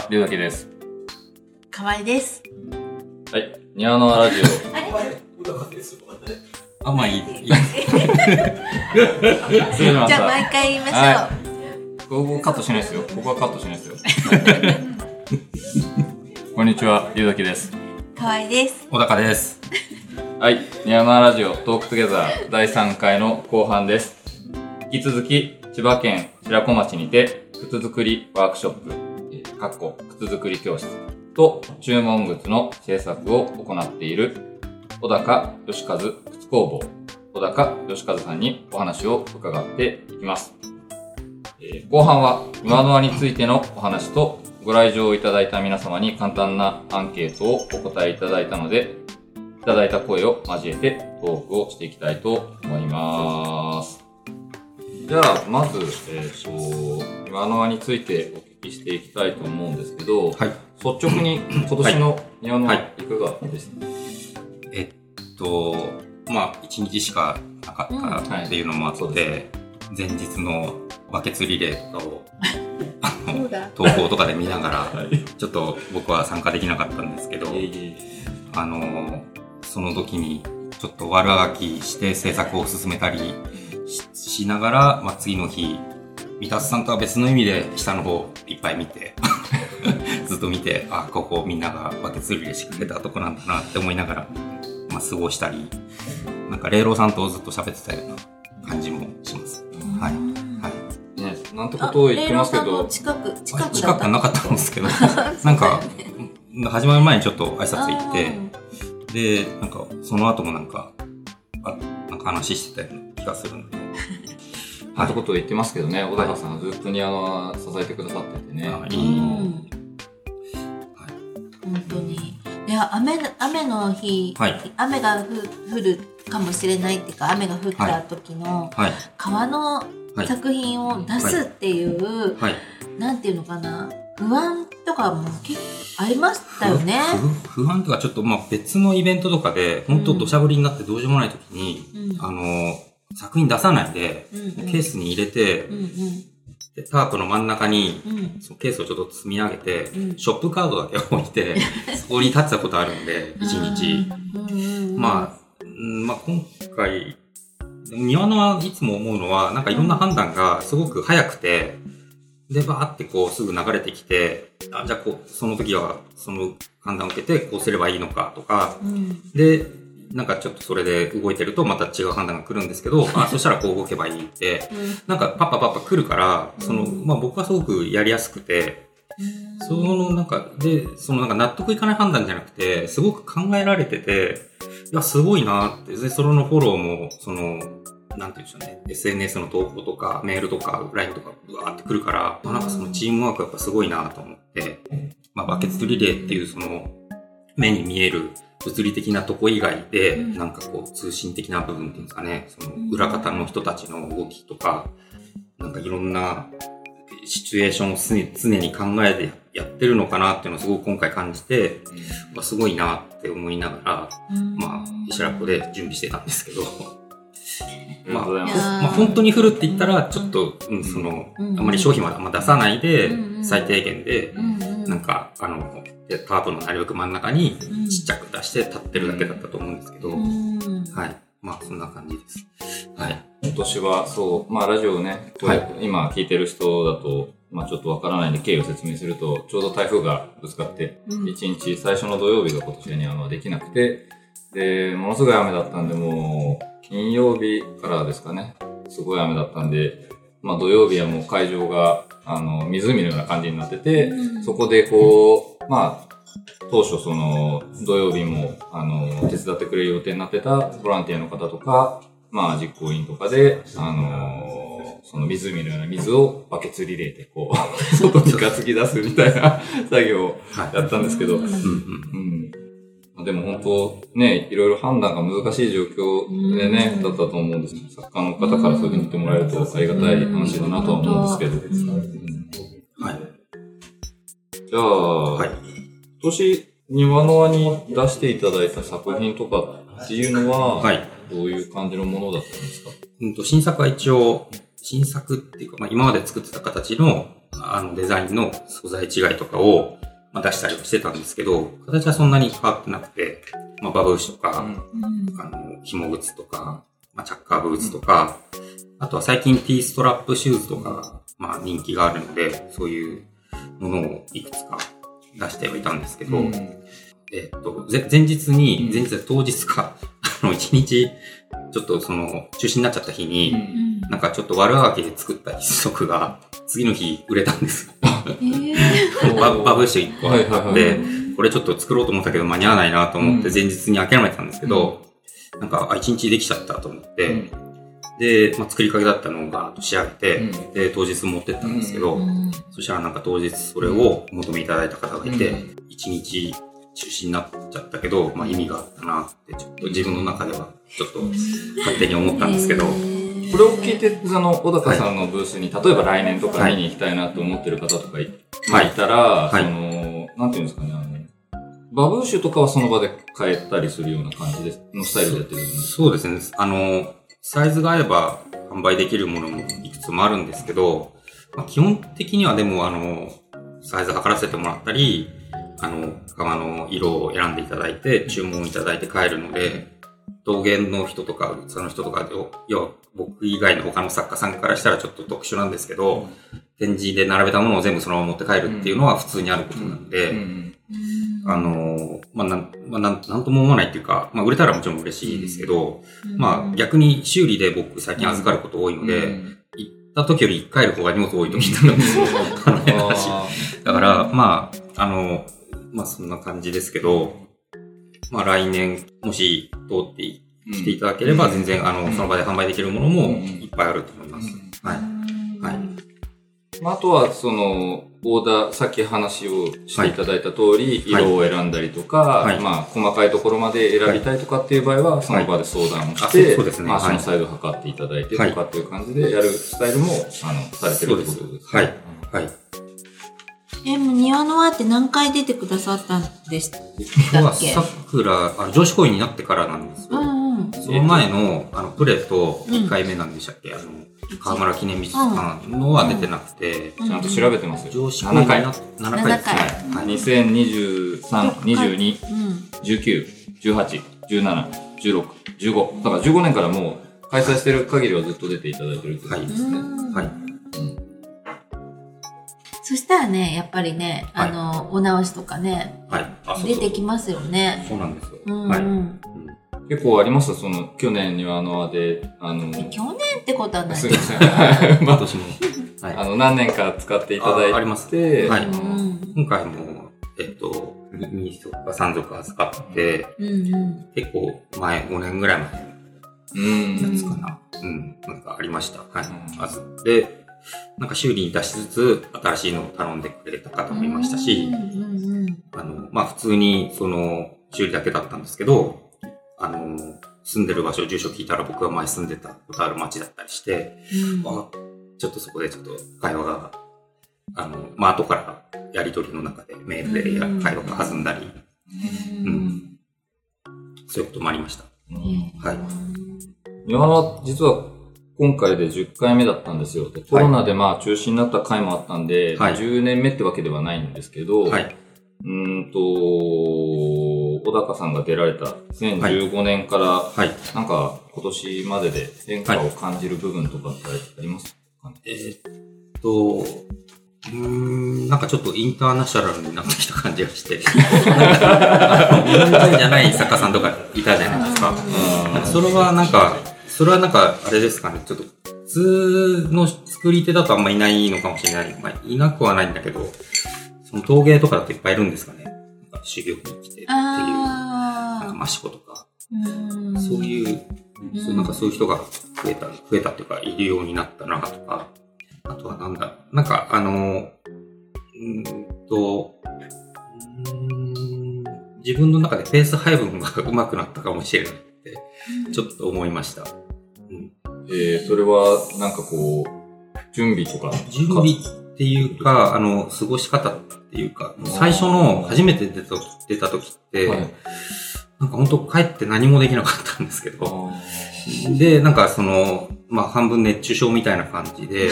にちは、りゅうだけです。かわいです。はい、ニワノワラジオ。あ、まあいい。いい失礼しました。じゃあ毎回言いましょう。はここカットしないですよ。ここはカットしないですよ。こんにちは、りゅうだけです。かわいです。小高です。はい、ニワノワラジオトークトゥゲザー第3回の後半です。引き続き、千葉県白子町にて、靴作りワークショップ、えーかっこ靴作り教室と注文靴の制作を行っている小高義和靴工房、小高義和さんにお話を伺っていきます。えー後半は今の輪についてのお話とご来場いただいた皆様に簡単なアンケートをお答えいただいたので、いただいた声を交えてトークをしていきたいと思います。じゃあ、まず、えっ、と、今の輪についておきしていきたいと思うんですけど、はい。率直に 今年の庭の輪はいいかがですか、えっと、まあ、一日しかなかったっていうのもあって、うんはい前日のバケツリレーと かを。投稿とかで見ながら、はい。ちょっと僕は参加できなかったんですけど、あの、その時にちょっと悪あがきして制作を進めたりししながら、まあ、次の日、三達さんとは別の意味で下の方いっぱい見て、ずっと見て、あ、ここみんながバケツリレーしてくれたとこなんだなって思いながら、まあ、過ごしたり、なんか、霊郎さんとずっと喋ってたような感じもします。はい。はい。ね、なんてことを言ってますけど、近く、近くだった。近くはなかったんですけど、なんか、始まる前にちょっと挨拶行って、で、なんか、その後もなんか、あ、なんか話してたような気がするんで。なんてことを言ってますけどね、小高さんはずっと庭の輪支えてくださっててね。あいいうん。本当に。いや、雨の、雨の日、はい雨がふ降るかもしれないっていうか、雨が降った時の、はい。川のはい。作品を出すっていう、はい。なんていうのかな、不安とかも結構ありましたよね。不不安とかちょっと、まあ別のイベントとかで、本当土砂降りになってどうしようもない時に、うんあの、作品出さないで、うんうん。ケースに入れてう、んうん。でタープの真ん中に、うん。そのケースをちょっと積み上げて、うん。ショップカードだけ置いて、そこに立ってたことあるんで、一日。まあ、うんまあ今回、庭のはいつも思うのは、なんかいろんな判断がすごく早くて、で、バーってこうすぐ流れてきて、あ、じゃあこう、その時はその判断を受けてこうすればいいのかとか、うん。で、なんかちょっとそれで動いてるとまた違う判断が来るんですけど、あ、そしたらこう動けばいいって、なんかパッパパッパ来るから、その、まあ僕はすごくやりやすくて、そのなんか、で、そのなんか納得いかない判断じゃなくて、すごく考えられてて、いや、すごいなって、で、それのフォローも、その、なんて言うんでしょうね、SNS の投稿とか、メールとか、LINE とか、うわーって来るから、まあなんかそのチームワークやっぱすごいなと思って、まあバケツリレーっていうその、目に見える物理的なとこ以外で、うん。なんかこう、通信的な部分っていうんですかね、その裏方の人たちの動きとか、なんかいろんなシチュエーションを常に常に考えてやってるのかなっていうのをすごく今回感じて、まあすごいなって思いながら、まあ、石原子で準備してたんですけど、ます。まあ本当に降るって言ったら、ちょっと、うん、その、うんあまり商品はあんま出さないで最低限で、うんうんなんか、あの、でタープのなるべく真ん中にうんちっちゃく出して立ってるだけだったと思うんですけど、うんはい。まあ、そんな感じです。はい。今年はそう、まあラジオをね、はい今聞いてる人だと、まあちょっとわからないんで経緯を説明すると、ちょうど台風がぶつかって、うん一日最初の土曜日が今年にあのできなくて、で、ものすごい雨だったんで、もう、金曜日からですかね、すごい雨だったんで、まあ土曜日はもう会場が、あの、湖のような感じになってて、うんそこでこう、まあ、当初その、土曜日も、あの、手伝ってくれる予定になってたボランティアの方とか、まあ実行委員とかで、あのその湖のような水をバケツリレーでこう、外に担ぎ出すみたいな作業をはい。やったんですけど、うん。でも本当、ね、いろいろ判断が難しい状況でね、うんだったと思うんです作家の方からそういうふうに言ってもらえるとありがたい話だなとは思うんですけど。はい。じゃあ、はい。今年、庭の輪に出していただいた作品とかっていうのは、はい。どういう感じのものだったんですか？うんと、新作は一応、新作っていうか、まあ、今まで作ってた形の、ああのデザインの素材違いとかを、まあ、出したりはしてたんですけど、形はそんなに変わってなくて、まあ、バブーシュとか、うん。あの、紐靴とか、まあ、チャッカーブーツとか、あとは最近 T ストラップシューズとか、まあ人気があるので、そういうものをいくつか出してはいたんですけど、うん。えっと、ぜ前日にう、ん。前日当日か、あの、一日、ちょっとその、中止になっちゃった日に、うん。なんかちょっと悪あがきで作った一足が、次の日売れたんです。よ。えー。ババブーシュ1個あって、はいはいはい。これちょっと作ろうと思ったけど間に合わないなと思ってうん。前日に諦めてたんですけど、なんか、あ、1日できちゃったと思って、で、まあ、作りかけだったのをガーッと仕上げて、うん。で、当日持ってったんですけど、うんそしたらなんか当日それをお求めいただいた方がいてうん、一、日中止になっちゃったけど、まあ意味があったなって、ちょっと自分の中ではちょっと勝手に思ったんですけど、えーこれを聞いて、その、小高さんのブースに、例えば来年とかはい見に行きたいなと思ってる方とかい,、はい。たら、はい。その、なんていうんですかね、あの、バブーシュとかはその場で買えたりするような感じで、のスタイルでやってるんですそうですね。あの、サイズが合えば販売できるものもいくつもあるんですけど、まあ、基本的にはでも、あの、サイズ測らせてもらったり、あの、革の色を選んでいただいて、注文いただいて帰るので、道元の人とか、器の人とかで、要は僕以外の他の作家さんからしたらちょっと特殊なんですけど、展示で並べたものを全部そのまま持って帰るっていうのは普通にあることなんで、うんあの、まあ、なん、まあ、なん、なんとも思わないっていうか、まあ、売れたらもちろん嬉しいですけど、まあ、逆に修理で僕最近預かること多いので、うん。行った時より帰る方が荷物多い時になるんですよ。あの話あだから、まあ、あの、まあ、そんな感じですけど、まあ、来年、もし通ってーきていただければ、全然、あの、うん。その場で販売できるものもいっぱいあると思います。はい。はい。まあ、あとは、その、オーダー、さっき話をしていただいた通り、はい。色を選んだりとか、はい。まあ、細かいところまで選びたいとかっていう場合は、その場で相談をしあて、まあ、そうですね。はい。そのサイズを測っていただいてはいとかっていう感じでやるスタイルも、あの、されてるってことですはい。ね。はい。え、もう庭の輪って何回出てくださったんでした今日は桜、あの、上司行為になってからなんですよ。うんうん。その前の、あの、プレと1回目なんでしたっけ、あの、河村記念美術館のは出てなくて、うんちゃんと調べてますよ。上司行為に7回な。7回ですね。はい。2023、22、19、18、17、16、15。だから15年からもう開催してる限りはずっと出ていただいてるってことですね。うん。はい。そしたらね、やっぱりね、はいあの、お直しとかね、はい。あ、そう出そうてきますよね。そうなんですよ。うんうん。はい。うん結構あります？その、去年にはあの輪で、あの、去年ってことはないすいません。はいま今年も。はい。あ、あの、何年か使っていただいて、あありますはいうんうん。今回も、えっと、2足か3足預かって、うんうん。結構前、5年ぐらい前うん。のやつかな。うん。なんかありました。はいうん。まず。で、なんか修理に出しつつ、新しいのを頼んでくれた方もいましたし。あの、まあ普通に、その、修理だけだったんですけど、あの、住んでる場所、住所聞いたら僕が前住んでたことある町だったりして、うん。あ、ちょっとそこでちょっと会話が、あの、まあ後からやりとりの中でメールでやうん。会話が弾んだり、うん。そういうこともありました。うんはい。庭は実は今回で10回目だったんですよ。でコロナでまあ中止になった回もあったんで、はい10年目ってわけではないんですけど、はい。うーんと、小高さんが出られた2015年から、はい。なんか今年までで変化を感じる部分とかってありますか？ね、えーっと、うーん、なんかちょっとインターナショナルになってきた感じがして、日本人じゃない作家さんとかいたじゃないですか。うんそれはなんか、それはなんか、あれですかね、ちょっと、普通の作り手だとあんまいないのかもしれない。まあ、いなくはないんだけど、その陶芸とかだといっぱいいるんですかね。なんか修行に来てっていう、なんかあマシコとか、そういう、うん。そうなんかそういう人が増えた、増えたっていうか、いるようになったなとか、あとはなんだ、なんかあの、うーんと、うーん自分の中でペース配分が上手くなったかもしれないって、ちょっと思いました。うんえー、それはなんかこう、準備とか。準備っていうか、あの、過ごし方っていうか、最初の初めて出た出た時って、はい。なんか本当帰って何もできなかったんですけど、あで、なんかその、まあ半分熱中症みたいな感じで、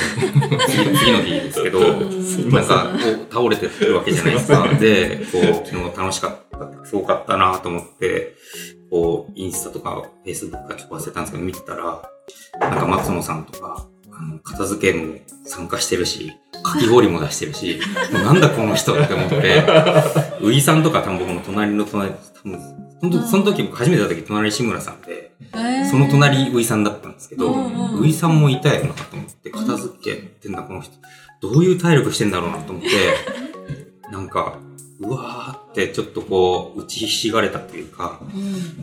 次次の日ですけど、なんかこう倒れてるわけじゃないですか。で、こう昨日楽しかった、すごかったなと思って、こうインスタとかフェイスブックかちょっと忘れたんですけど見てたら、なんか松野さんとか、あの、片付けも参加してるし、かき氷も出してるし、もうなんだこの人って思って、ウイさんとか多分僕の隣の隣、多分その時初めて会った時隣志村さんで、その隣ウイさんだったんですけど、うんうんウイさんもいたよなと思って、片付けってんだこの人。どういう体力してんだろうなと思って、なんか、うわーってちょっとこう、打ちひしがれたっていうか、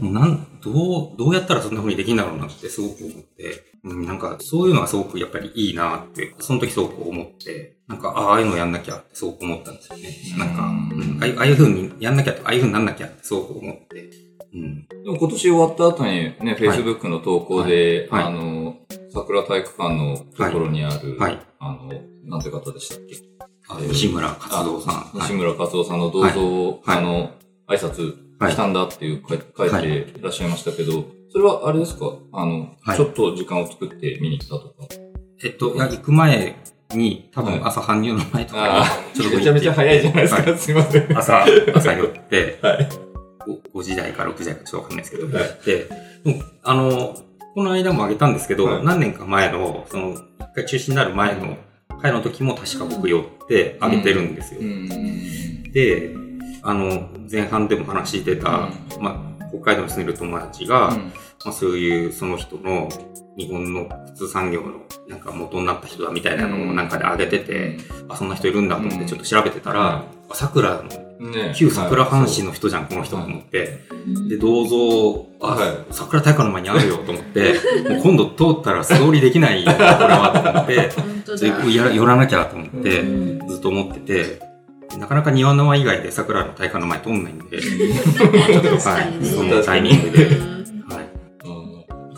うん。もうなん、どう、どうやったらそんな風にできるんだろうなってすごく思って、うん、なんかそういうのがすごくやっぱりいいなって、その時すごく思って、なんか、ああ、ああいうのやんなきゃってすごく思ったんですよね。なんか、うん、ああいう風にやんなきゃ、ああいう風になんなきゃってすごく思って、うん。でも今年終わった後にね、Facebook の投稿で、はい。はい。あの、桜体育館のところにある、はい。あの、なんて方でしたっけ？あ西村活動さん。はい。西村勝夫さんの銅像を、はい。あの、挨拶はい。したんだっていう書いてい。らっしゃいましたけど、それはあれですか？あの、はい。ちょっと時間を作って見に来たとか。えっと、いや、行く前に、多はい。分朝搬入の前とかちょっとめちゃめちゃ早いじゃないですか。はすいません。朝、朝寄って、はい。5, 時台か6時台かちょっとわかんないですけど、はい。行って、もうあの、この間もあげたんですけど、はい。何年か前の、その、一回中止になる前の回の時も確か僕寄ってあげてるんですよ。うん。で、あの、前半でも話してた、まあ、北海道に住んでる友達が、まあ、そういうその人の日本の普通産業のなんか元になった人だみたいなのをなんかで上げてて、あ、そんな人いるんだと思ってちょっと調べてたら、あ桜の、ね。旧桜藩士の人じゃん、この人と思って。で、銅像、あ、はい。桜大会の前にあるよと思って、もう今度通ったら素通りできないよ、これはと思って、でだ。や寄らなきゃと思って、うん。ずっと思ってて、なかなか庭縄以外で桜の大会の前通んないんで、ちょっと、はい、そのタイミングで、うんはい。うん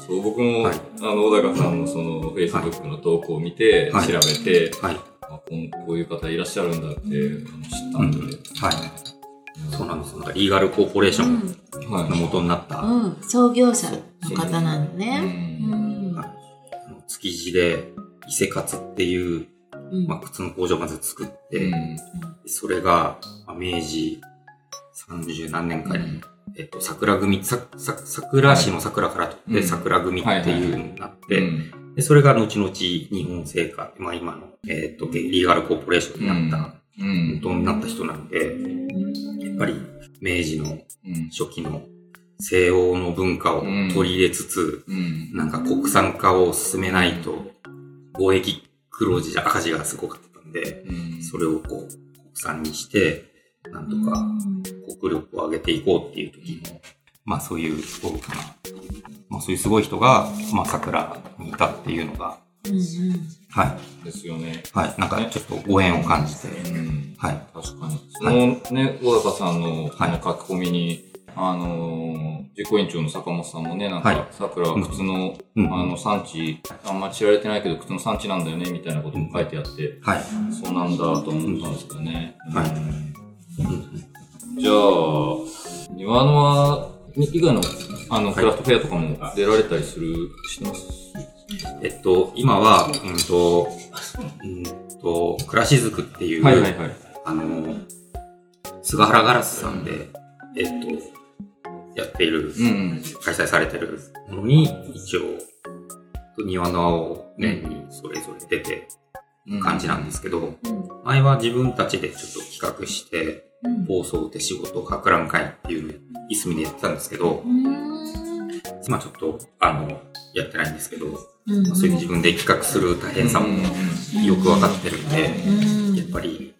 そう、僕も、はい。あの、小高さんのその、Facebook の投稿を見て、はい。調べて、はい。あこんこういう方いらっしゃるんだって知ったんで、はい。そうなんです。なんかリーガルコーポレーションはい。の元になった、あうん、創業者の方なのうね。ん。の築地で伊勢勝っていう、うん。まあ、靴の工場をまず作って、うん。それが、まあ明治30何年かに、えっと、桜組、さ、さ、桜市の桜から取って、うん。桜組っていうのになって、うん。で、それが後々日本製菓、まあ今の、えっと、リーガルコーポレーションになった、うん。元になった人なんで、やっぱり明治のうん。初期の西欧の文化を取り入れつつ、うん。なんか国産化を進めないと、貿易黒字赤字がすごかったんで、うん。それをこう、国産にして、なんとか国力を上げていこうっていう時の、まあそういうすごいかな。まあそういうすごい人が、まあ桜にいたっていうのが、はい。ですよね。はい。なんかちょっとご縁を感じて、うんはい。確かに。そのね、小高さんのこの書き込みに、あのー、実行委員長の坂本さんもね、なんはいか、桜は靴の、うん。あの、産地、あんまり知られてないけど、靴の産地なんだよね、みたいなことも書いてあって、はい。そうなんだと思ったんですけどね。はいじゃあ、庭のは、以外の、あの、クラフトフェアとかも出られたりする、してます？えっと、今は、うんと、うんと、暮らしずくっていう、はいはいはい。あの、菅原ガラスさんで、えっと、やっている、うん。開催されてるのに、一応、庭の輪を年にそれぞれ出てうん感じなんですけど、うん前は自分たちでちょっと企画して、うん放送手仕事博覧会っていうのをいすみでやってたんですけど、うん今ちょっと、あの、やってないんですけど、うんまあそういう自分で企画する大変さもよくわかってるんで、うんやっぱり、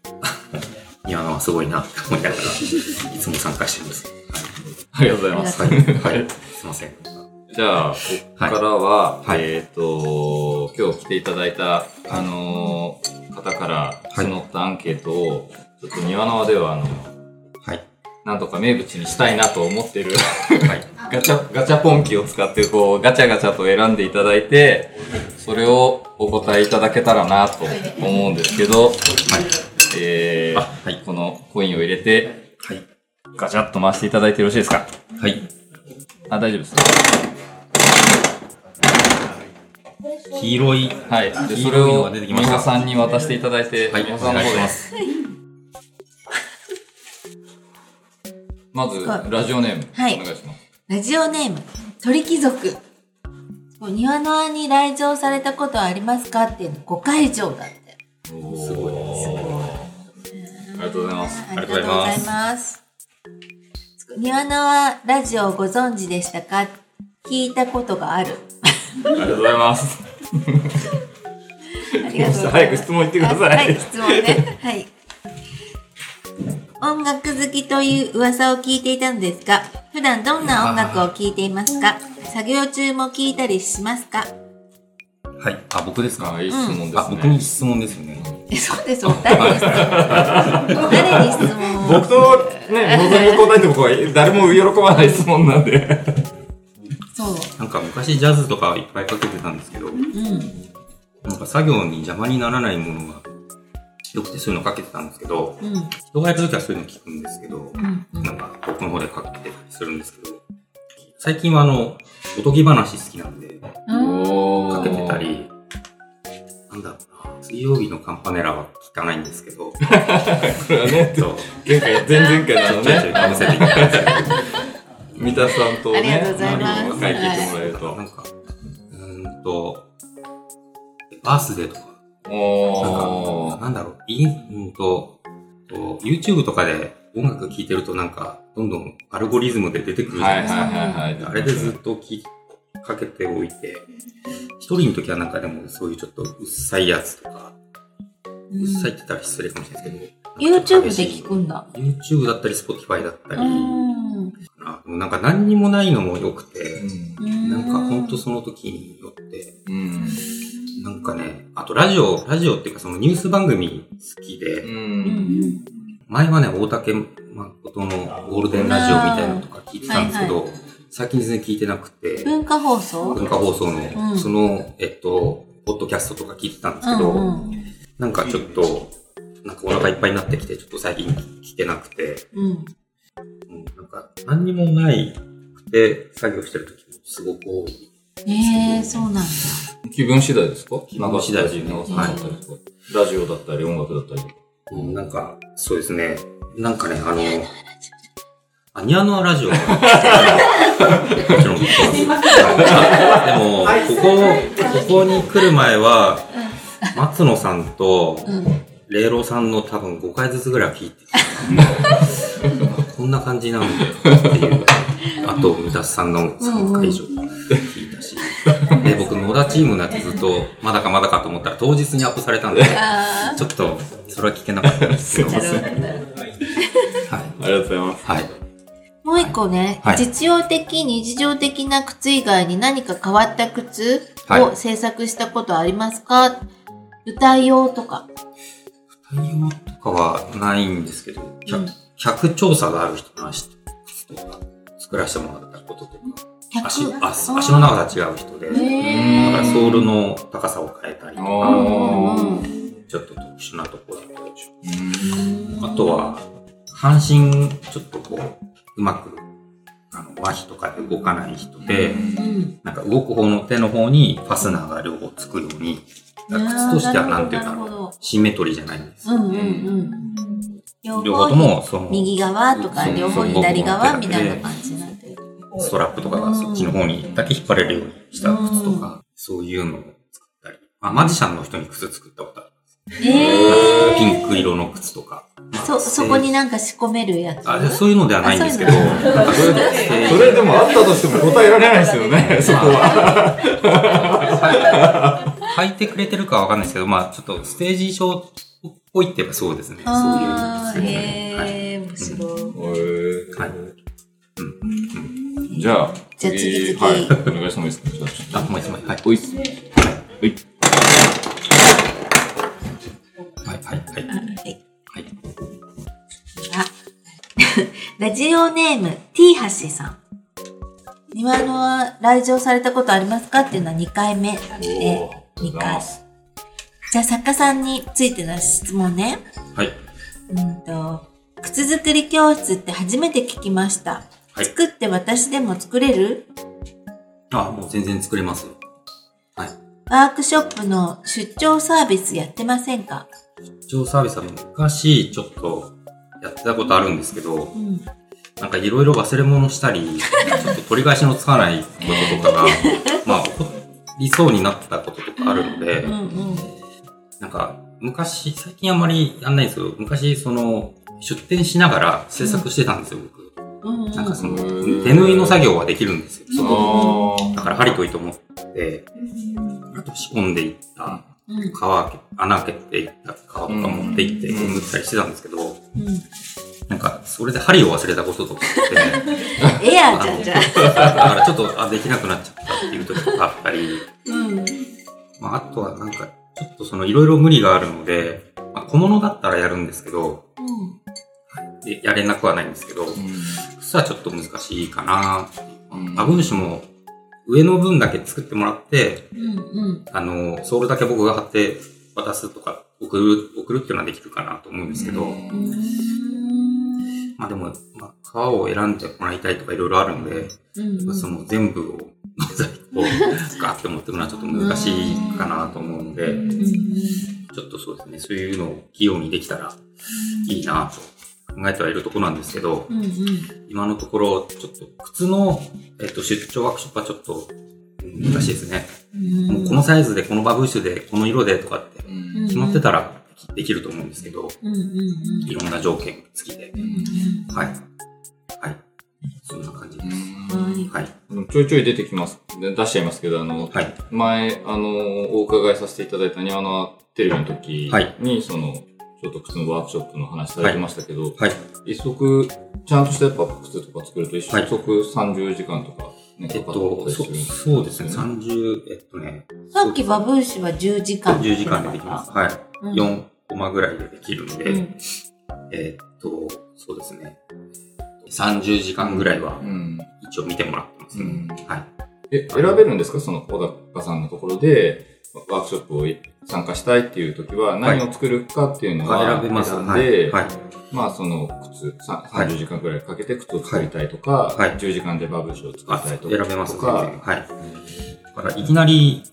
庭のはすごいなって思いながら、いつも参加してます。ありがとうございます。はい。はい。すいません。じゃあ、ここからは、はいえっ、と、今日来ていただいた、あのー方から募ったアンケートを、ちょっと庭の輪では、あの、はい。なんとか名物にしたいなと思ってる、はい。ガチャ、ガチャポン機を使って、こう、ガチャガチャと選んでいただいて、それをお答えいただけたらなと思うんですけど、えーあはいこのコインを入れて、はい。ガチャッと回していただいてよろしいですか？はい。あ、大丈夫です。黄色い、はい。で、それを皆さんに渡していただいて、はい皆さんの方でまず、はいラジオネーム、はいお願いします。ラジオネーム、鳥貴族。庭の輪に来場されたことはありますかっていうの5回以上だって。すごい。ありがとうございます。ありがとうございます。庭の輪ラジオをご存知でしたか？聞いたことがある。ありがとうございます。ありがとうございます。早く質問言ってくださいあはい、質問ね。はい。音楽好きという噂を聞いていたのですが、普段どんな音楽を聴いていますか？作業中も聴いたりしますか？はい。あ、僕ですか？あ、いい質問ですね。あ、僕に質問ですよね。え、そうですよ。誰に質問誰に質問を？僕とね、望み答えてもこう誰も喜ばない質問なんで。そう。なんか昔ジャズとかいっぱいかけてたんですけど、うん。なんか作業に邪魔にならないものがよくてそういうのかけてたんですけど、うん。人がやるときはそういうの聞くんですけど、うん。うん。なんか僕の方でかけてたりするんですけど、最近はあの、おとぎ話好きなんで、おかけてた。り、なんだろうな、水曜日のカンパネラは聞かないんですけど、これはね、そう、前回、前々回のあのちょいちょいね、かぶせていたんですけど、三田さんとね、ありがとうございますあの書いていてもらえると。なんか、うーんと、バースデーとか、おー。なんだろう、いうんと、と YouTube とかで音楽聴いてるとなんか、どんどんアルゴリズムで出てくるじゃはないいですか。はいはいはい。あれでずっと聞きかけておいて、一人の時はなんかでもそういうちょっとうっさいやつとか、うっさいって言ったら失礼かもしれないですけど、YouTube で聞くんだ。YouTube だったり Spotify だったり、うん。なんか何にもないのも良くて、うん。なんかほんとその時によって、うん。なんかね、あとラジオ、ラジオっていうかそのニュース番組好きで。前はね、大竹誠のゴールデンラジオみたいなのとか聞いてたんですけど、最近全然聞いてなくて、文化放送？文化放送の、うんその、えっと、ポッドキャストとか聞いてたんですけど、うんうん。なんかちょっと、なんかお腹いっぱいになってきて、ちょっと最近聞けなくて、うん。うんなんか何にもないくて作業してる時もすごくええそうなんだ。気分次第ですか？気分次第ですね流すだったりとかラジオだったり音楽だったりとか。うん、なんか、そうですね。なんかね、あの、アニャノアラジオ。もちろんでも、ここ、ここに来る前は、松野さんと、うん。霊郎さんの多分5回ずつぐらいは聞いて。こんな感じなんだっていう。あと、三田さんの3回以上聞いたし。で、僕、野田チームのやつずっと、まだかまだかと思ったら当日にアップされたんで、あちょっと、それは聞けなかったんですけど。あ、なはい。るほどなるほど。ありがとうございます。はい。もう一個ね、はい実用的、日常的な靴以外に何か変わった靴はいを制作したことありますか、歌用とか。対応とかはないんですけど、うん。客客調査がある人の足とか作らせてもらったこととか、足、足足の長さ違う人で、へだからソールの高さを変えたりとおか、うんちょっと特殊なところだったでしょうんあとは、半身、ちょっとこう、うまく、あの、麻痺とかで動かない人で、うん。なんか動く方の手の方にファスナーが両方つくように、靴としてはなんていうんだろう、シンメトリーじゃないんですよ。うんうんうん。両方とも、その、右側とか両方左側みたいな感じになって。ストラップとかがそっちの方にだけ引っ張れるようにした靴とか、そういうのを作ったり。あ、マジシャンの人に靴作ったことあります。えピンク色の靴とか。そ、そこになんか仕込めるやつ。あ、でそういうのではないんですけど、それでもあったとしても答えられないですよね、そこは。履いてくれてるかわかんないですけど、まあ、ちょっとステージ衣装っぽいって言えばそうですね。そういうあー、へえ、面白い。えーはいじゃあ、じゃあ次はい、お願いしてもいいですかじゃあちょっあ、もう一枚。はい。おいっす。はい。はい。はい。はい。はい。はい。あ ラジオネーム T ハッシさん。庭の来場されたことありますか？っていうのは2回目で、2回。じゃあ作家さんについての質問ね。はい。うんと、靴作り教室って初めて聞きました。はい、作って私でも作れる？あ、もう全然作れます。はい。ワークショップの出張サービスやってませんか？出張サービスは昔ちょっとやってたことあるんですけど、うん、なんかいろいろ忘れ物したり、ちょっと取り返しのつかないこととかが、まあ、りそうになったこととかあるので、うんうん。なんか昔、最近あんまりやんないんですけど、昔その出店しながら制作してたんですよ、僕。なんかそのうん手縫いの作業はできるんですよ。うん外あだから針と糸持って、あと仕込んでいったうん。皮穴開けていった皮とか持っていって、うん縫ったりしてたんですけど、うん。なんか、それで針を忘れたこととかあって、エアーじゃんじゃだからちょっと、あ、できなくなっちゃったっていう時とかあったり、うん。まあ、あとはなんか、ちょっとその、いろいろ無理があるので、まあ、小物だったらやるんですけど、でやれなくはないんですけど、ー靴はちょっと難しいかな。うんバブーシュも、上の分だけ作ってもらって、うん。うん。あの、ソールだけ僕が貼って渡すとか、送る、送るっていうのはできるかなと思うんですけど、うんうん。まあでも、まあ、革を選んでもらいたいとかいろいろあるので、うん。その全部を、在庫をガーって持ってくのはちょっと難しいかなと思うので、うん。ちょっとそうですね、そういうのを器用にできたらいいなと考えてはいるところなんですけど、うん。うん。今のところ、ちょっと靴の、えっと、出張ワークショップはちょっとうん難しいですね。うん。もうこのサイズで、このバブーシュで、この色でとかってうん決まってたらできると思うんですけど、うん。うん。うん。いろんな条件付きで。うん。はい。はい。そんな感じです。はい。はい。ちょいちょい出てきます。で出しちゃいますけど、あの、はい。前、あの、お伺いさせていただいた庭のテレビの時はいに、その、ちょっと靴のワークショップの話されてましたけど、はい。一足、ちゃんとしたやっぱ靴とか作ると一はい足30時間とか、ね、えっかかったと、そりするんそうですね。30、えっとね、さっきバブーシュは10時間。10時間でできます。。はい。うん4コマぐらいでできるので、うん。えっと、そうですね。30時間ぐらいはうん。一応見てもらってますね。うんはい。え、選べるんですか？その小高さんのところで、ワークショップを参加したいっていう時は、何を作るかっていうのは選べます。選んはい。で、はい。まあその靴、さはい30時間くらいかけて靴を作りたいとか、はい10時間でバブーシュを作ありたいと選べます。とか全然、はい。だから、いきなり、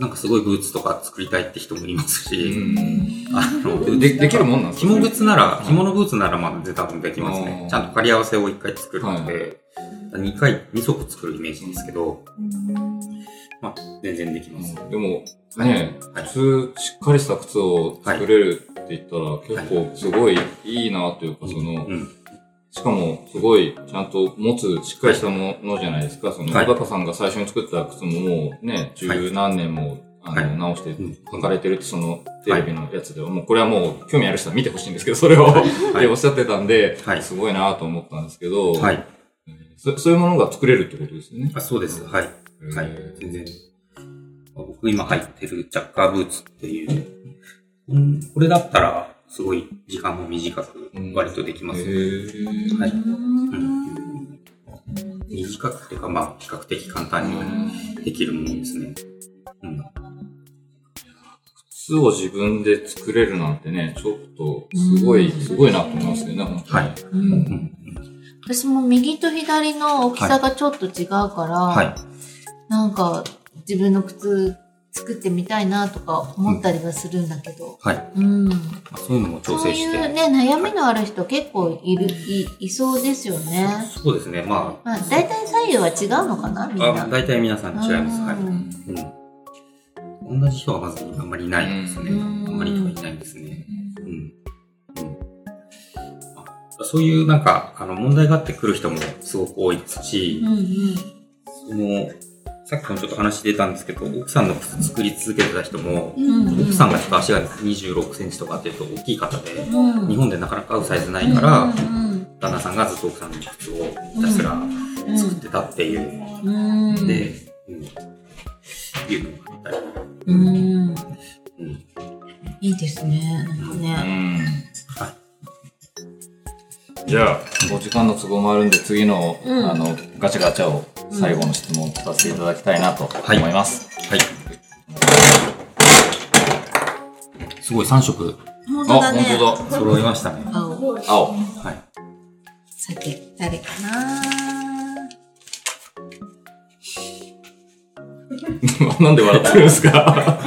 なんかすごいブーツとか作りたいって人もいますし、うん。あの、でできるもんなんですか？紐靴なら、紐のブーツならまだ多分できます。ね。ちゃんと仮合わせを一回作るので、二回、二足作るイメージですけど、まあ、全然できます。でも、ね、はい。靴、しっかりした靴を作れるって言ったら、結構すごいいいなというか、その、うん。しかも、すごい、ちゃんと持つ、しっかりしたものじゃないですか。その、はい小高さんが最初に作った靴ももうね、十何年も、あの、はい直してうん書かれてるって、その、テレビのやつでは、もうこれはもう、興味ある人は見てほしいんですけど、それを、でおっしゃってたんで、はいすごいなと思ったんですけど、はい。そそういうものが作れるってことですよね。あそうです。はい。はい全然。僕今入ってるジャッカーブーツっていう、うん、これだったら、すごい時間も短く割とできます。へーはいうん短くっていうか、まあ、比較的簡単にできるものですね。うん。靴を自分で作れるなんてね、ちょっと、すごい、うんすごいなと思いますよね、本当に。はい。ううんん。私も右と左の大きさがちょっと違うから、はい。なんか自分の靴作ってみたいなとか思ったりはするんだけど、はい。うん。まあ、そういうのも調そう整して。いうね、悩みのある人結構いる、いいそうですよね。そうですね。ままあ、大体左右は違うのかなみんあ、な。あ大体皆さん違います。はい。うんうん。同じ人はまずあんまりいないですね。うんあんまり人はいないんですね。うん。うん。あそういうなんか、あの、問題があってくる人もすごく多いですしう、んうん。その、さっきもちょっと話出たんですけど、奥さんの靴作り続けてた人も、うん。うん奥さんがちょっと足が26センチとかっていうと大きい方で、うん。日本でなかなか合うサイズないから、うん。うん旦那さんがずっと奥さんの靴をひたすら作ってたっていう。うん。うん。で、うん、いうのがあったり。うん。うん。いいですね。なん。はじゃあ、お時間の都合もあるんで、次の、うん。あの、ガチャガチャを最後の質問させていただきたいなとはい思います。はい。すごい3色本当だね。あ本当だ揃いましたね。青。青。はい。さて、誰かな？なんで笑ってるんですか？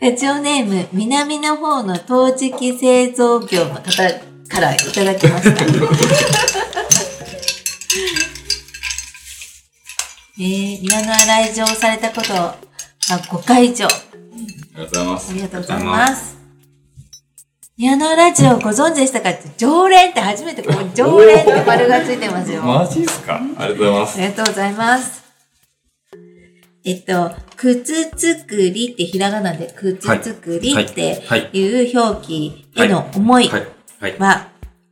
ラジオネーム、南の方の陶磁器製造業の方からいただきました。えー、庭の来場されたことは5回以上。ありがとうございますあ。りがとうございます。庭のラジオご存知でしたかって、常連って初めてここに常連って丸がついてますよ。マジですか？ありがとうございます。ありがとうございます。えっと、靴作りってひらがなで靴作りってはいいう表記への思い。は、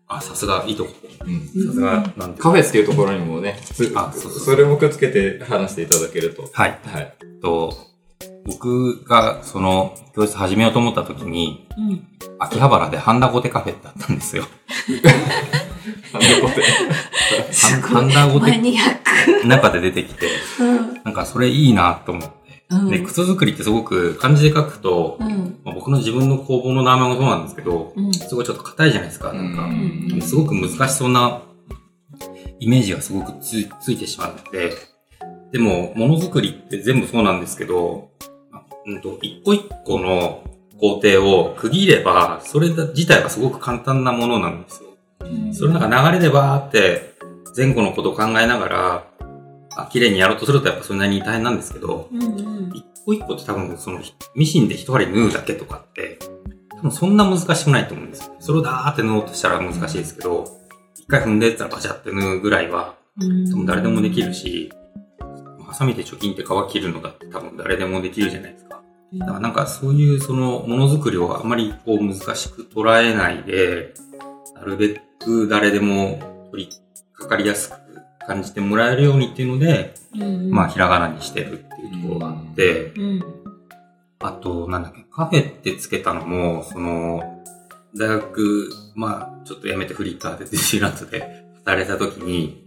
あ、さすが、いいとこ。うんさすが、なんて。カフェっていうところにもね、つあそうそうそれもくっつけて話していただけると。はい。はい。と、僕が、その、教室始めようと思った時に、うん。秋葉原でハンダゴテカフェってあったんですよ。なんでこうやってハンハンダゴテマニアック。中で出てきて、うん。なんかそれいいなと思って。うんで、靴作りってすごく漢字で書くと、うん。まあ僕の自分の工房の名前もそうなんですけど、うん。すごいちょっと硬いじゃないですか。なんか、うんすごく難しそうなイメージがすごくつついてしまうので、でも、ものづくりって全部そうなんですけど、あうんと、一個一個の工程を区切れば、それ自体はすごく簡単なものなんですよ。それなんか流れでバーって前後のことを考えながら、あ綺麗にやろうとするとやっぱそれなりに大変なんですけど、うんうん。一個一個って多分そのミシンで一針縫うだけとかって、多分そんな難しくないと思うんですよ。それをダーって縫おうとしたら難しいですけど、一回踏んでったらバチャって縫うぐらいはうん多分誰でもできるし、ハサミで貯金って皮切るのだって多分誰でもできるじゃないですか。だからなんかそういうそのものづくりをあまりこう難しく捉えないで、なるべく誰でも取り掛かりやすく感じてもらえるようにっていうので、うんまあひらがなにしてるっていうところがあって、うん。あと、なんだっけ、カフェってつけたのも、その、大学、まあ、ちょっと辞めてフリッカーでディズニーランドで 働いた時に、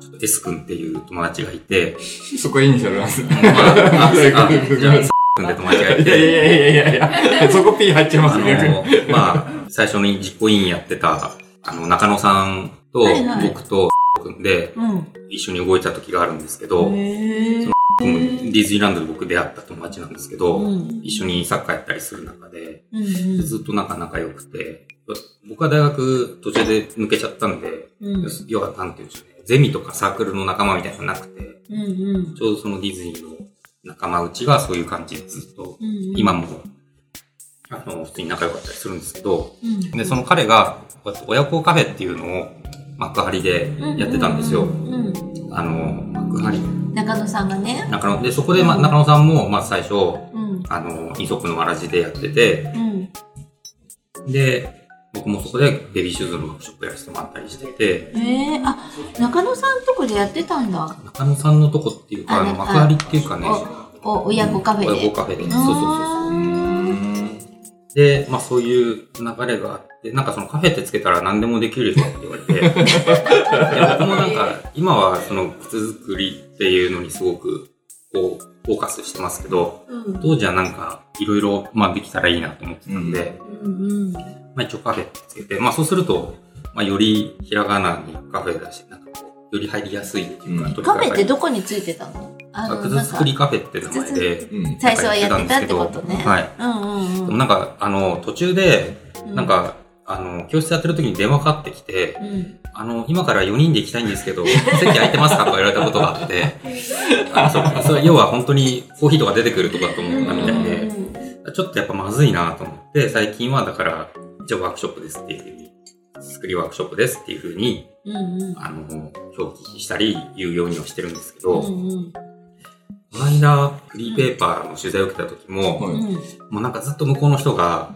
ちょっと S 君っていう友達がいて、そこイニシャルなんですね。ま あ、あ、あ、じゃあ、S 君って友達がいいやいやて、いやいやいや、そこ P 入っちゃいますあね、逆に。の、まあ、最初に実行委員やってた、あの、中野さんとはいはい僕と君でうん。一緒に動いた時があるんですけど、へー君ディズニーランドで僕出会った友達なんですけど、うん一緒にサッカーやったりする中で、うんずっとなんか仲良くて、僕は大学途中で抜けちゃったんで、うん。要はなんていうんでしょうね、ゼミとかサークルの仲間みたいなのがなくて、うんうん。ちょうどそのディズニーの仲間内がそういう感じでずっと、うん今も、あの、普通に仲良かったりするんですけど、うんで、その彼が、親子カフェっていうのを幕張でやってたんですよ。うん。あの、幕張。中野さんがね。中野、で、そこで、ま、中野さんも、まあ最初、うん。あの、イソップのわらじでやってて、うん。で、僕もそこでベビーシューズのワークショップやらせてもらったりしてて、ええあ、中野さんとこでやってたんだ。中野さんのとこっていうか、あの、あ幕張っていうかね、お、お、親子カフェで。親子カフェで。そうそうそうそう。で、まあそういう流れがあって、なんかそのカフェってつけたら何でもできるよって言われて、いや僕もなんか、今はその靴作りっていうのにすごく、こう、フォーカスしてますけど、うん。当時はなんか、いろいろ、まあできたらいいなと思ってたんで、うんうん。まあ一応カフェってつけて、まあそうすると、まあよりひらがなにカフェだし、なんかこう、より入りやすいっていうか、うんカフェってどこについてたの？あの、靴なんか作りカフェって名前で、うん。最初はやってたってことね。はい。うんうんうん。でもなんか、あの、途中で、うなん、か、あの、教室やってる時に電話かかってきて、うん。あの、今から4人で行きたいんですけど、席空いてますかとか言われたことがあって、あのそそれ要は本当にコーヒーとか出てくるとかと思ったみたいで、ちょっとやっぱまずいなと思って、最近はだから、一応ワークショップですっていうふうに、作りワークショップですっていうふうに、うんうん。あの、表記したり言うようにはしてるんですけど、うんうん。この間、フリーペーパーの取材を受けた時も、はいうん。もうなんかずっと向こうの人が、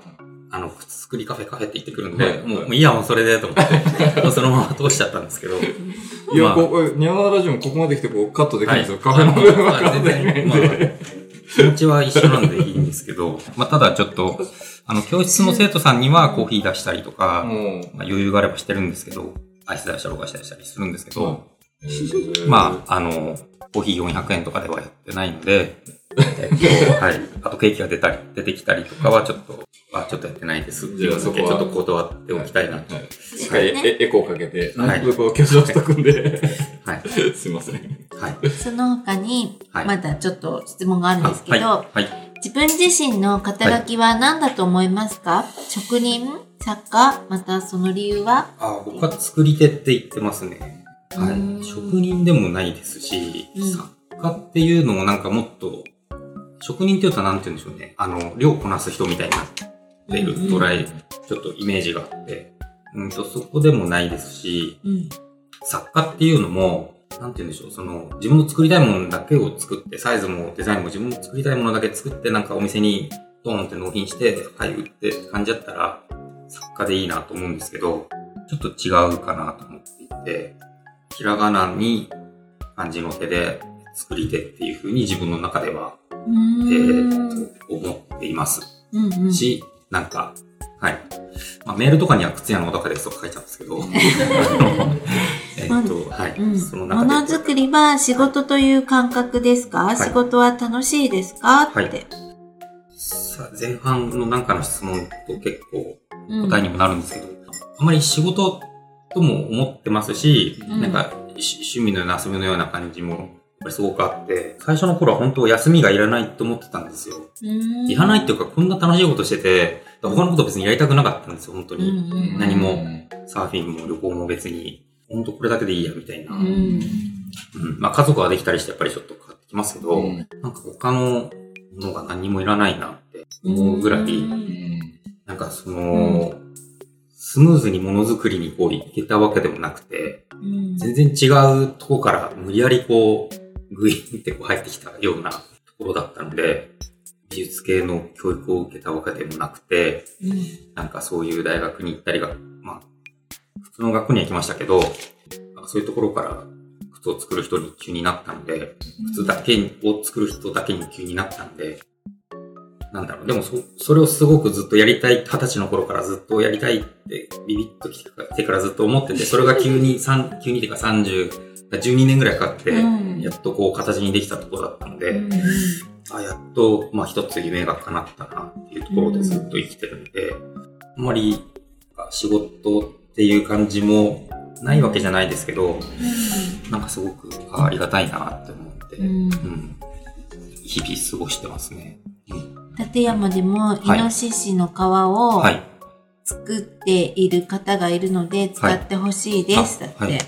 あの、靴作りカフェカフェって言ってくるんで、はいもうもういいや、もうそれでと思って、そのまま通しちゃったんですけど。いや、まあこう、ニャワラジオもここまで来てこうカットできるんですよ。はいカフェの部分はあカットできない。気持ちは一緒なんでいいんですけど、まあ、ただちょっと、あの、教室の生徒さんにはコーヒー出したりとか、もまあ、余裕があればしてるんですけど、アイス出したりお菓子出したりするんですけど、う、まあ、あの、コーヒー400円とかではやってないので、えっと、はい。あとケーキが出たり、出てきたりとかはちょっと、はちょっとやってないですっていうのだけちょっと断っておきたいなと。はい。一回エエコーかけて、はいそこを挙上しとくんで、はい。すいません。はい。その他に、はいまだちょっと質問があるんですけど、あはい。はい。自分自身の肩書きは何だと思いますか、職人作家またその理由は？あ僕は作り手って言ってますね。はうんい。職人でもないですし、うん作家っていうのもなんかもっと、職人って言うとなんて言うんでしょうね。あの、量こなす人みたいになってるうんトライ、ちょっとイメージがあって、うんと、そこでもないですし、うん。作家っていうのも、なんて言うんでしょう、その、自分の作りたいものだけを作って、サイズもデザインも自分の作りたいものだけ作って、なんかお店にドーンって納品して、はい、売ってって感じだったら、作家でいいなと思うんですけど、ちょっと違うかなと思っていて、ひらがなに漢字の手で作り手っていう風に自分の中では、うえ。ー、と思っています。うんうん。し、なんか、はい。まあ、メールとかには靴屋の小高ですとか書いちゃうんですけど、えっと、はい。うん、そのも中で。のづくりは仕事という感覚ですか、い。仕事は楽しいですか？って。はいさ前半のなんかの質問と結構うん。答えにもなるんですけど、あまり仕事とも思ってますし、うん。なんかし趣味のような遊びのような感じもやっぱりすごくあって、最初の頃は本当休みがいらないと思ってたんですよ。いらないっていうかこんな楽しいことしてて、他のこと別にやりたくなかったんですよ、本当うんに。うん何もサーフィンも旅行も別に、本当これだけでいいや、みたいな。ううん。んまあ家族ができたりしてやっぱりちょっと変わってきますけど、うん。なんか他のものが何もいらないなって思うぐらい、うん。なんかその、スムーズにものづくりにこういけたわけでもなくて、うん。全然違うとこから無理やりこう、グイーンってこう入ってきたようなところだったので、美術系の教育を受けたわけでもなくて、うん。なんかそういう大学に行ったりが、まあ、普通の学校には行きましたけど、なんかそういうところから靴を作る人に急になったので、靴だけを作る人だけに急になったんで、なんだろう、でもそ、それをすごくずっとやりたい、二十歳の頃からずっとやりたいって、ビビッときてからずっと思ってて、それが急に、三急にってか30、12年ぐらいかかって、うん。やっとこう形にできたところだったので、うんあ、やっと、まあ一つ夢が叶ったなっていうところでずっと生きてるので、あんまり仕事っていう感じもないわけじゃないですけど、なんかすごくあありがたいなって思って、うん。うん。日々過ごしてますね。うん。立山でもイはいノシシの皮をはい。作っている方がいるので使ってほしいです、だって、あはい。えっ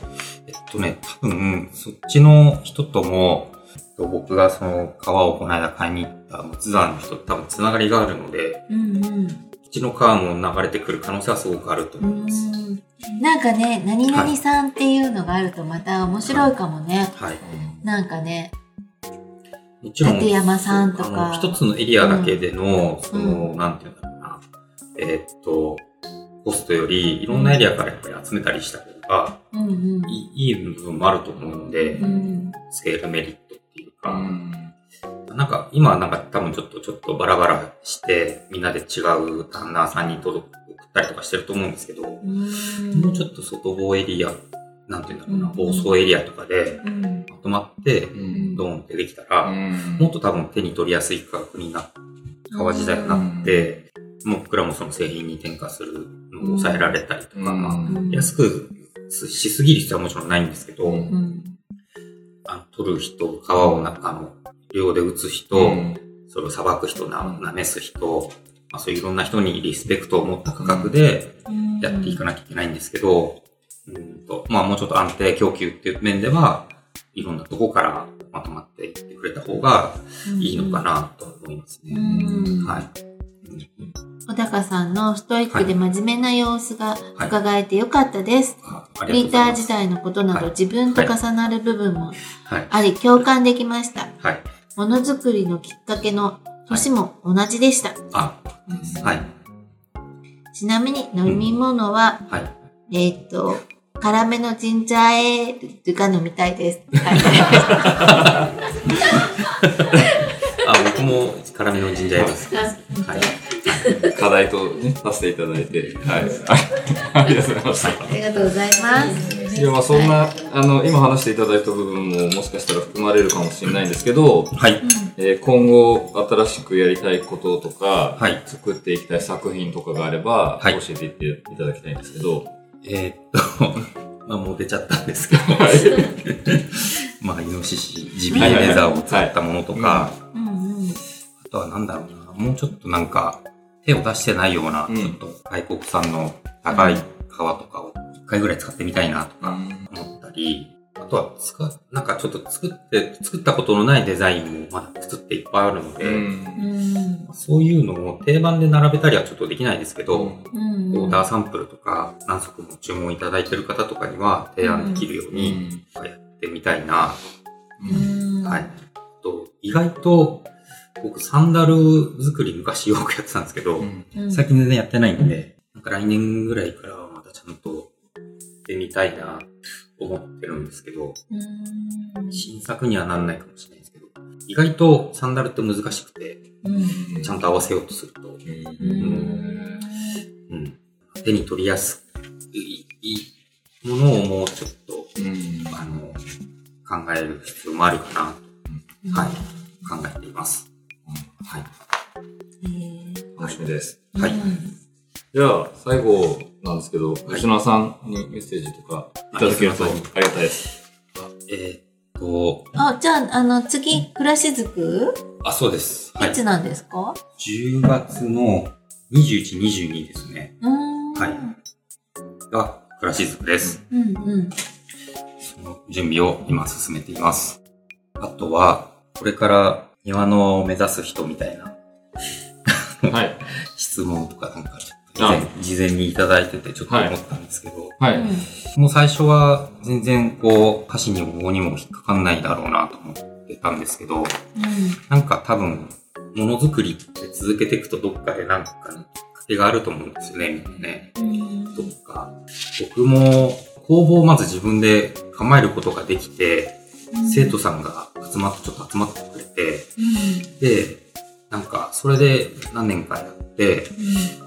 とね、多分、そっちの人とも、えっと僕がその川をこの間買いに行った仏山の人と多分つながりがあるので、うんうん。こっちの川も流れてくる可能性はすごくあるとう思います。んなんかね、何々さんっていうのがあるとまた面白いかもね。はい。なんかね、もちろん、立山さんとか。一つのエリアだけでの、ん。その、なんていうんだろうな、えーっと、コストより、いろんなエリアからやっぱり集めたりした方が、うんうん。いい部分もあると思うので、うん。スケールメリットっていううか、ん。なんか、今はなんか多分ちょっと、ちょっとバラバラして、みんなで違うタンナーさんに届く送ったりとかしてると思うんですけど、もうん。うちょっと外房エリア、なんていうんだろうな、うん。房総エリアとかでうん。まとまって、うん。ドーンってできたら、うん。もっと多分手に取りやすい価格になって、革時代になって、もう僕らもその製品に転嫁する抑えられたりとか、安くしすぎる必要はもちろんないんですけど、あの取る人、皮をなあの、量で打つ人、うん。それをさばく人、なめす人、まあ、そういういろんな人にリスペクトを持った価格でやっていかなきゃいけないんですけど、うんとまあもうちょっと安定供給っていう面では、いろんなとこからまとまっていってくれた方がいいのかなと思いますね。うん。はい。小高さんのストイックで真面目な様子がはい伺えてよかったです。フリーター時代のことなどはい自分と重なる部分もはい。あり共感できました。はい。ものづくりのきっかけの年も同じでした。あ、はい。ちなみに飲み物は、はい。えーっと、辛めのジンジャーエールが飲みたいです。は いあ、僕も辛めのジンジャーエールです。はい。課題とね、させていただいて、はい。ありがとうございました。ありがとうございます。いや、まあそんな、あの、今話していただいた部分ももしかしたら含まれるかもしれないんですけど、はい。えー今後新しくやりたいこととか、はい作っていきたい作品とかがあれば、はい教えていっていただきたいんですけど、えーっと、まあもう出ちゃったんですけど、まあ、イノシシ、ジビエレザーを使ったものとか、うんうん。あとはなんだろうな、もうちょっとなんか、手を出してないような、うんちょっと外国産の高い皮とかを一回ぐらい使ってみたいなとか思ったり、あとは使う、なんかちょっと作って、作ったことのないデザインもまだ靴っていっぱいあるので。そういうのを定番で並べたりはちょっとできないですけど、うん。オーダーサンプルとか何足も注文いただいてる方とかには提案できるよううにん。やってみたいな。うん。はい。あと、意外と僕サンダル作り昔よくやってたんですけど、うん。うん。最近全然やってないんで、なんか来年ぐらいからはまたちゃんとやってみたいなと思ってるんですけど、うん。新作にはなんないかもしれないですけど、意外とサンダルって難しくて、うん。ちゃんと合わせようとすると、ううん。ん。うん、手に取りやすいいいものをもうちょっと、うん。あの、考える必要もあるかなと、はい、考えています。はい。楽しみです。はいうんじゃあ、最後なんですけど、吉野さんにメッセージとかいただけるとあありがたいです。えーっと、あ、じゃあ、あの、次、暮らしずくあ、そうです。はいい。つなんですか？10月の21、22ですね。うーん。はいが、暮らしずくです。うんうん。その準備を今進めています。あとは、これから庭のを目指す人みたいなはい。質問とかなんか事前事前にいただいててちょっと思ったんですけど、はい。うんもう最初は全然こう、歌詞にも棒にも引っかかんないだろうなと思ってたんですけど、なんか多分、ものづくりって続けていくとどっかでなんかのきっかけがあると思うんですよね、みんなね。うん。とか、僕も工房をまず自分で構えることができて、生徒さんが集まって、ちょっと集まってくれて、で、なんか、それで何年かやって、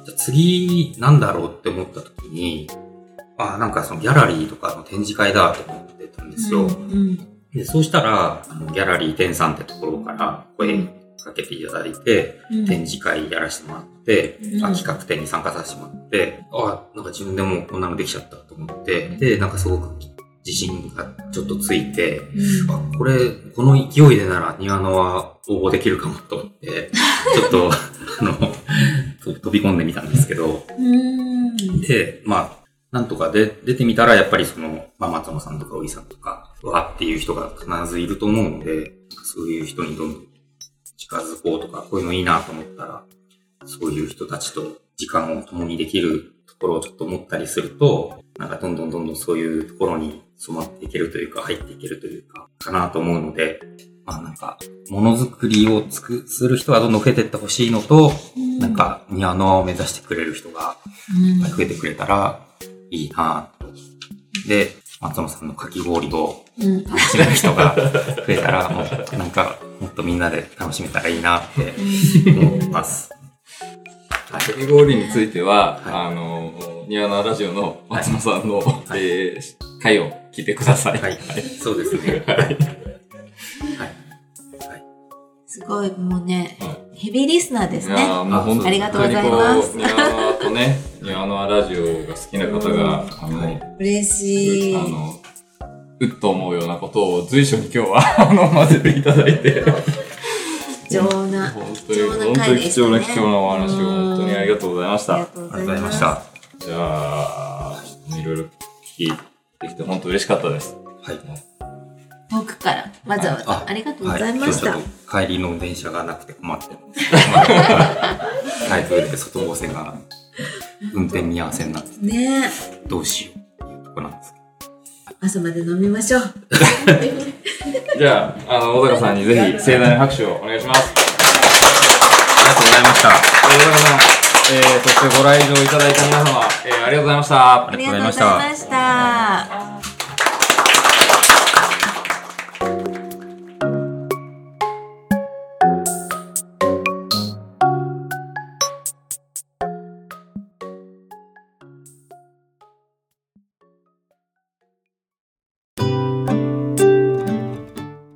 じゃあ次なんだろうって思った時に、あ、なんかそのギャラリーとかの展示会だと思ってたんですよ。うん。で、そうしたら、あのギャラリー店さんってところから声かけていただいて、うん。展示会やらせてもらって、うんあ企画展に参加させてもらって、あなんか自分でもこんなのできちゃったと思って、で、なんかすごく自信がちょっとついて、うんあ、これ、この勢いでなら庭野は応募できるかもと思って、ちょっと、あの、と飛び込んでみたんですけど、うん。で、まあ、なんとかで出てみたら、やっぱりその、まあ、松野さんとかおいさんとか、わーっていう人が必ずいると思うので、そういう人にどんどん近づこうとか、こういうのいいなと思ったら、そういう人たちと時間を共にできるところをちょっと思ったりすると、なんかどんどんどんどんそういうところに染まっていけるというか、入っていけるというか、かなと思うので、まあなんか、ものづくりをつく、する人がどんどん増えていってほしいのと、なんか庭のを目指してくれる人が増えてくれたらいいなと。で、松野さんのかき氷をうん。楽しめる人が増えたら、もうなんかもっとみんなで楽しめたらいいなって思ってます。はい。かき氷については、はいあの、ニワナラジオの松野さんの、えー回を聞いてください。はい。そうですね。はい。はい。すごい、もうねは、ヘビーリスナーですね。いやーもう本当にありがとうございますニワノアとね、ニワノアラジオが好きな方が、あの、嬉しい。あの、うっと思うようなことを随所に今日は、あの、混ぜていただいて、貴重な。本当に、貴重な本当回でしたねに貴重な貴重なお話を本当にありがとうございました。ありがとうございまし。た。じゃあ、いろいろ聞いてきて本当嬉しかったです。はい。遠くからわざわざありがとうございました。はい、帰りの電車がなくて困ってます。台風で外房線が運転見合わせになってねどうしようとこなんですけ朝まで飲みましょう。じゃあ、あの、小坂さんにぜひ盛大な拍手をお願いします。ど。ありがとうございました。小坂さん、えー、そしてご来場いただいた皆様、えー、ありがとうございました。ありがとうございました。した。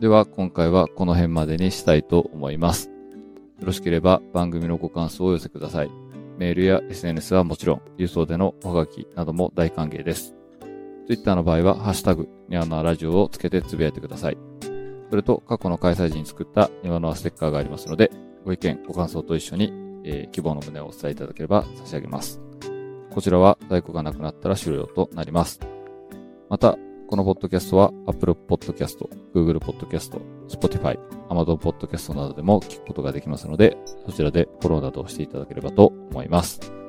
では、今回はこの辺までにしたいと思います。よろしければ番組のご感想をお寄せください。メールや SNS はもちろん、郵送でのおはがきなども大歓迎です。Twitter の場合は、ハッシュタグ、ニワノアラジオをつけてつぶやいてください。それと、過去の開催時に作ったニワノアステッカーがありますので、ご意見、ご感想と一緒に、えー希望の旨をお伝えいただければ差し上げます。こちらは在庫がなくなったら終了となります。また、このポッドキャストは Apple Podcast、Google Podcast、Spotify、Amazon Podcast などでも聞くことができますので、そちらでフォローなどをしていただければと思います。